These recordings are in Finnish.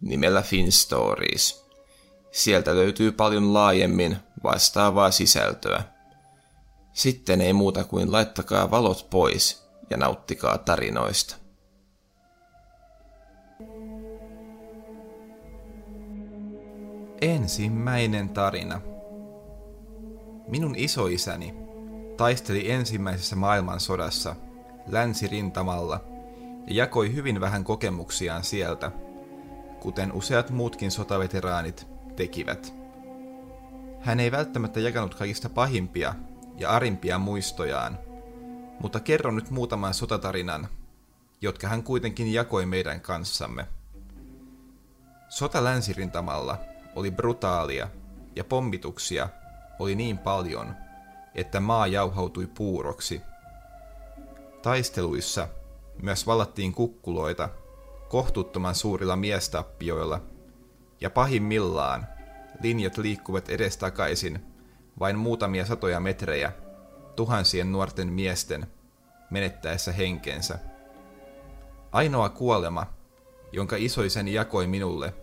nimellä FinStories. Sieltä löytyy paljon laajemmin vastaavaa sisältöä. Sitten ei muuta kuin laittakaa valot pois ja nauttikaa tarinoista. Ensimmäinen tarina. Minun isoisäni taisteli ensimmäisessä maailmansodassa länsirintamalla ja jakoi hyvin vähän kokemuksiaan sieltä, kuten useat muutkin sotaveteraanit tekivät. Hän ei välttämättä jakanut kaikista pahimpia ja arimpia muistojaan, mutta kerron nyt muutaman sotatarinan, jotka hän kuitenkin jakoi meidän kanssamme. Sota länsirintamalla oli brutaalia ja pommituksia oli niin paljon, että maa jauhautui puuroksi. Taisteluissa myös vallattiin kukkuloita kohtuuttoman suurilla miestappioilla, ja pahimmillaan linjat liikkuvat edestakaisin vain muutamia satoja metrejä tuhansien nuorten miesten menettäessä henkensä. Ainoa kuolema, jonka isoisäni jakoi minulle,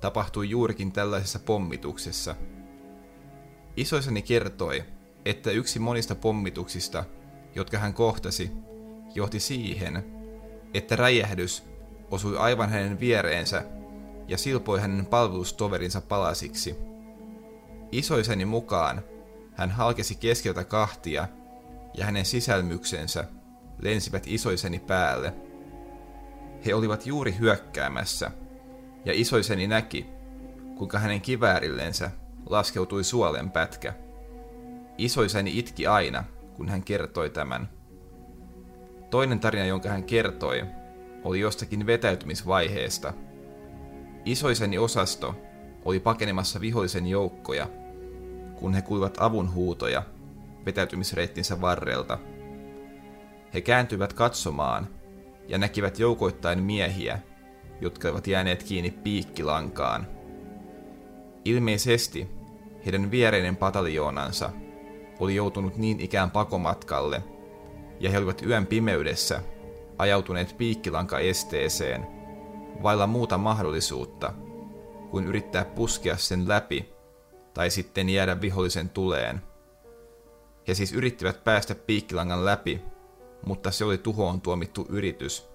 tapahtui juurikin tällaisessa pommituksessa. Isoisäni kertoi, että yksi monista pommituksista, jotka hän kohtasi, johti siihen, että räjähdys osui aivan hänen viereensä ja silpoi hänen palvelustoverinsa palasiksi. Isoiseni mukaan hän halkesi keskeltä kahtia ja hänen sisälmyksensä lensivät isoiseni päälle. He olivat juuri hyökkäämässä, ja isoiseni näki, kuinka hänen kiväärillensä laskeutui suolen pätkä. Isoiseni itki aina, kun hän kertoi tämän. Toinen tarina, jonka hän kertoi, oli jostakin vetäytymisvaiheesta. Isoiseni osasto oli pakenemassa vihollisen joukkoja, kun he kuivat avun huutoja vetäytymisreittinsä varrelta. He kääntyivät katsomaan ja näkivät joukoittain miehiä, jotka olivat jääneet kiinni piikkilankaan. Ilmeisesti heidän viereinen pataljoonansa oli joutunut niin ikään pakomatkalle, ja he olivat yön pimeydessä ajautuneet piikkilanka-esteeseen, vailla muuta mahdollisuutta kuin yrittää puskea sen läpi tai sitten jäädä vihollisen tuleen. He siis yrittivät päästä piikkilangan läpi, mutta se oli tuhoon tuomittu yritys,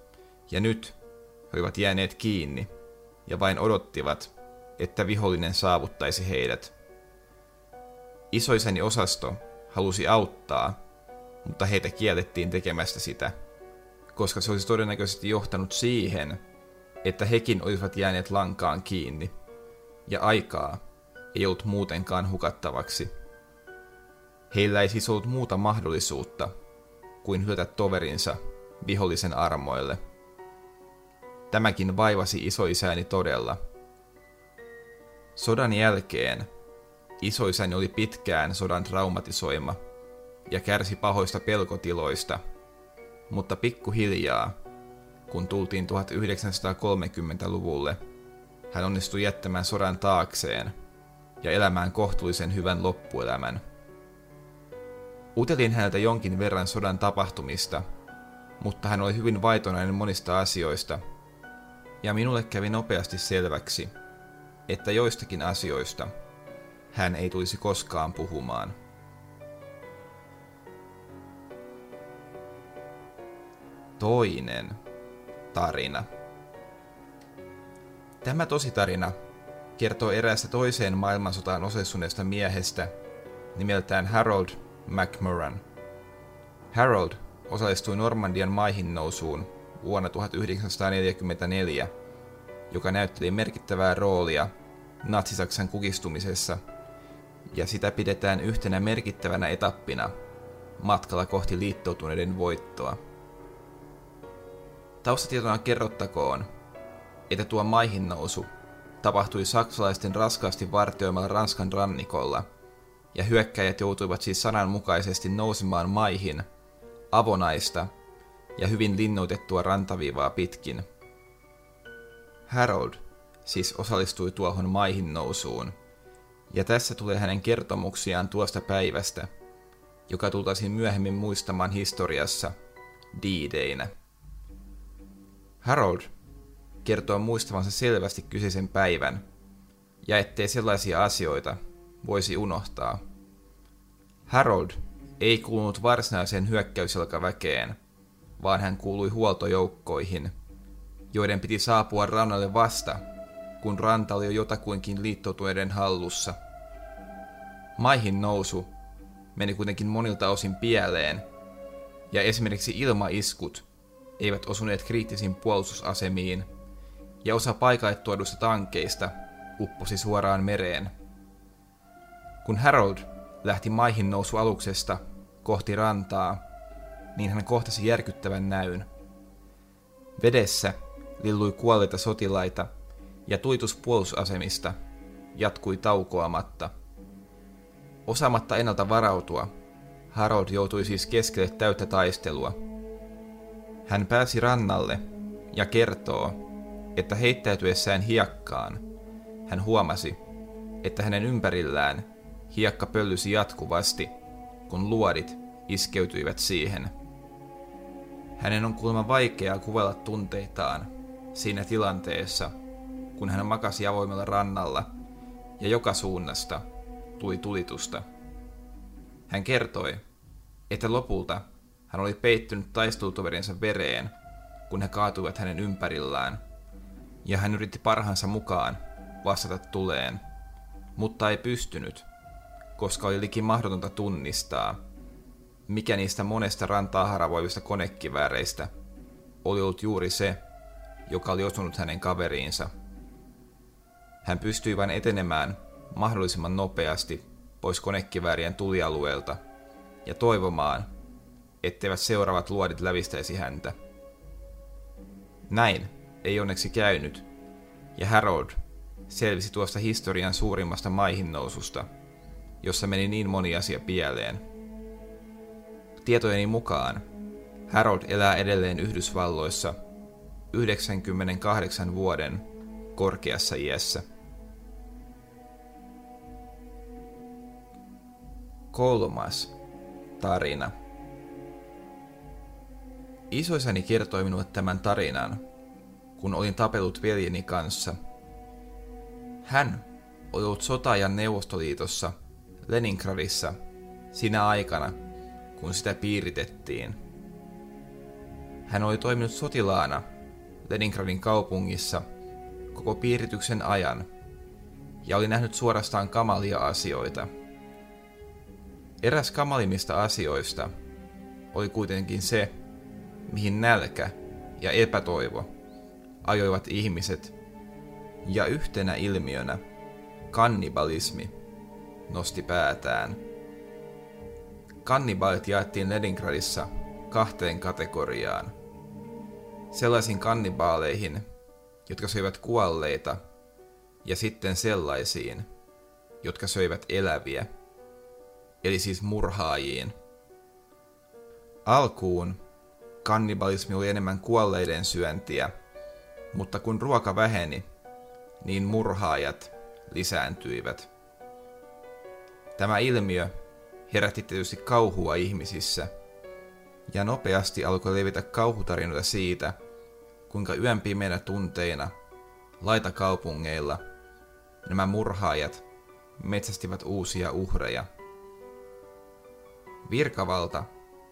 ja nyt he olivat jääneet kiinni ja vain odottivat, että vihollinen saavuttaisi heidät. Isoiseni osasto halusi auttaa, mutta heitä kiellettiin tekemästä sitä – koska se olisi todennäköisesti johtanut siihen, että hekin olisivat jääneet lankaan kiinni, ja aikaa ei ollut muutenkaan hukattavaksi. Heillä ei siis ollut muuta mahdollisuutta kuin hyötä toverinsa vihollisen armoille. Tämäkin vaivasi isoisäni todella. Sodan jälkeen isoisäni oli pitkään sodan traumatisoima ja kärsi pahoista pelkotiloista – mutta pikkuhiljaa, kun tultiin 1930-luvulle, hän onnistui jättämään sodan taakseen ja elämään kohtuullisen hyvän loppuelämän. Utelin häneltä jonkin verran sodan tapahtumista, mutta hän oli hyvin vaitonainen monista asioista, ja minulle kävi nopeasti selväksi, että joistakin asioista hän ei tulisi koskaan puhumaan. Toinen tarina. Tämä tositarina kertoo eräästä toiseen maailmansotaan osallistuneesta miehestä nimeltään Harold McMurran. Harold osallistui Normandian maihin nousuun vuonna 1944, joka näytteli merkittävää roolia natsisaksan kukistumisessa, ja sitä pidetään yhtenä merkittävänä etappina matkalla kohti liittoutuneiden voittoa. Taustatietona kerrottakoon, että tuo maihin nousu tapahtui saksalaisten raskaasti vartioimalla Ranskan rannikolla, ja hyökkäjät joutuivat siis sananmukaisesti nousemaan maihin, avonaista ja hyvin linnoitettua rantaviivaa pitkin. Harold siis osallistui tuohon maihin nousuun, ja tässä tulee hänen kertomuksiaan tuosta päivästä, joka tultaisiin myöhemmin muistamaan historiassa D-Daynä. Harold kertoo muistavansa selvästi kyseisen päivän, ja ettei sellaisia asioita voisi unohtaa. Harold ei kuulunut varsinaiseen hyökkäysjalkaväkeen, vaan hän kuului huoltojoukkoihin, joiden piti saapua rannalle vasta, kun ranta oli jo jotakuinkin liittoutuneiden hallussa. Maihin nousu meni kuitenkin monilta osin pieleen, ja esimerkiksi ilmaiskut eivät osuneet kriittisiin puolustusasemiin, ja osa paikalle tuoduista tankeista upposi suoraan mereen. Kun Harold lähti maihin nousu aluksesta kohti rantaa, niin hän kohtasi järkyttävän näyn. Vedessä lillui kuolleita sotilaita ja tuitus puolustusasemista jatkui taukoamatta. Osaamatta ennalta varautua, Harold joutui siis keskelle täyttä taistelua. Hän pääsi rannalle ja kertoo, että heittäytyessään hiekkaan hän huomasi, että hänen ympärillään hiekka pöllysi jatkuvasti, kun luodit iskeytyivät siihen. Hänen on kuulemma vaikeaa kuvella tunteitaan siinä tilanteessa, kun hän makasi avoimella rannalla ja joka suunnasta tuli tulitusta. Hän kertoi, että lopulta hän oli peittynyt taistelutoverinsa vereen, kun he kaatuivat hänen ympärillään, ja hän yritti parhaansa mukaan vastata tuleen, mutta ei pystynyt, koska oli liki mahdotonta tunnistaa, mikä niistä monesta rantaa haravoivista konekivääreistä oli ollut juuri se, joka oli osunut hänen kaveriinsa. Hän pystyi vain etenemään mahdollisimman nopeasti pois konekiväärien tulialueelta ja toivomaan, etteivät seuraavat luodit lävistäisi häntä. Näin ei onneksi käynyt, ja Harold selvisi tuosta historian suurimmasta maihin noususta, jossa meni niin moni asia pieleen. Tietojeni mukaan Harold elää edelleen Yhdysvalloissa 98 vuoden korkeassa iässä. Kolmas tarina. Isoisäni kertoi minulle tämän tarinan, kun olin tapellut veljeni kanssa. Hän oli ollut sotaajan Neuvostoliitossa Leningradissa sinä aikana, kun sitä piiritettiin. Hän oli toiminut sotilaana Leningradin kaupungissa koko piirityksen ajan ja oli nähnyt suorastaan kamalia asioita – Eräs kamalimmista asioista oli kuitenkin se, mihin nälkä ja epätoivo ajoivat ihmiset, ja yhtenä ilmiönä kannibalismi nosti päätään. Kannibaalit jaettiin Leningradissa kahteen kategoriaan. Sellaisiin kannibaaleihin, jotka söivät kuolleita, ja sitten sellaisiin, jotka söivät eläviä eli siis murhaajiin. Alkuun kannibalismi oli enemmän kuolleiden syöntiä, mutta kun ruoka väheni, niin murhaajat lisääntyivät. Tämä ilmiö herätti tietysti kauhua ihmisissä, ja nopeasti alkoi levitä kauhutarinoita siitä, kuinka yön pimeinä tunteina kaupungeilla nämä murhaajat metsästivät uusia uhreja – Virkavalta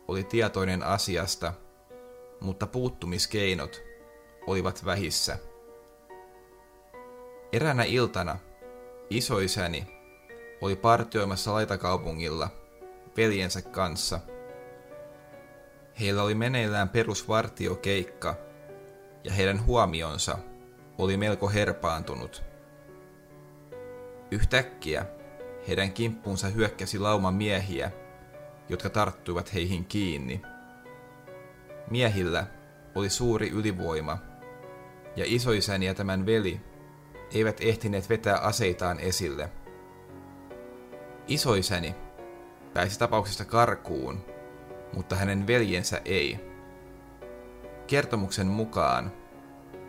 oli tietoinen asiasta, mutta puuttumiskeinot olivat vähissä. Eränä iltana isoisäni oli partioimassa laitakaupungilla veljensä kanssa. Heillä oli meneillään perusvartiokeikka ja heidän huomionsa oli melko herpaantunut. Yhtäkkiä heidän kimppuunsa hyökkäsi lauma miehiä – jotka tarttuivat heihin kiinni. Miehillä oli suuri ylivoima, ja isoisäni ja tämän veli eivät ehtineet vetää aseitaan esille. Isoisäni pääsi tapauksesta karkuun, mutta hänen veljensä ei. Kertomuksen mukaan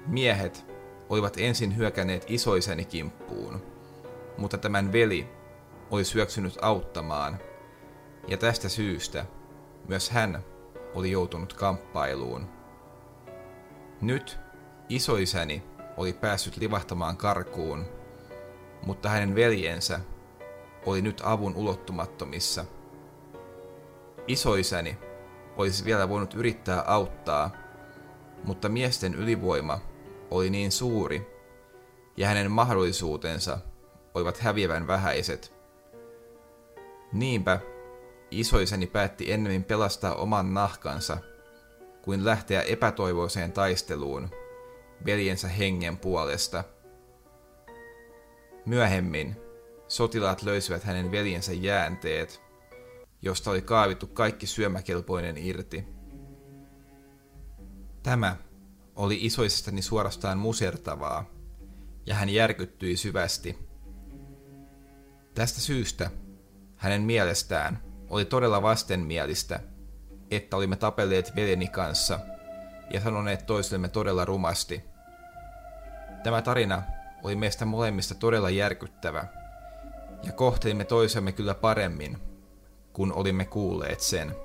miehet olivat ensin hyökänneet isoisäni kimppuun, mutta tämän veli oli syöksynyt auttamaan, ja tästä syystä myös hän oli joutunut kamppailuun. Nyt isoisäni oli päässyt livahtamaan karkuun, mutta hänen veljensä oli nyt avun ulottumattomissa. Isoisäni olisi vielä voinut yrittää auttaa, mutta miesten ylivoima oli niin suuri, ja hänen mahdollisuutensa olivat häviävän vähäiset. Niinpä isoisäni päätti ennemmin pelastaa oman nahkansa, kuin lähteä epätoivoiseen taisteluun veljensä hengen puolesta. Myöhemmin sotilaat löysivät hänen veljensä jäänteet, josta oli kaavittu kaikki syömäkelpoinen irti. Tämä oli isoisestani suorastaan musertavaa, ja hän järkyttyi syvästi. Tästä syystä hänen mielestään oli todella vastenmielistä, että olimme tapelleet veljeni kanssa ja sanoneet toisillemme todella rumasti. Tämä tarina oli meistä molemmista todella järkyttävä, ja kohtelimme toisemme kyllä paremmin, kun olimme kuulleet sen.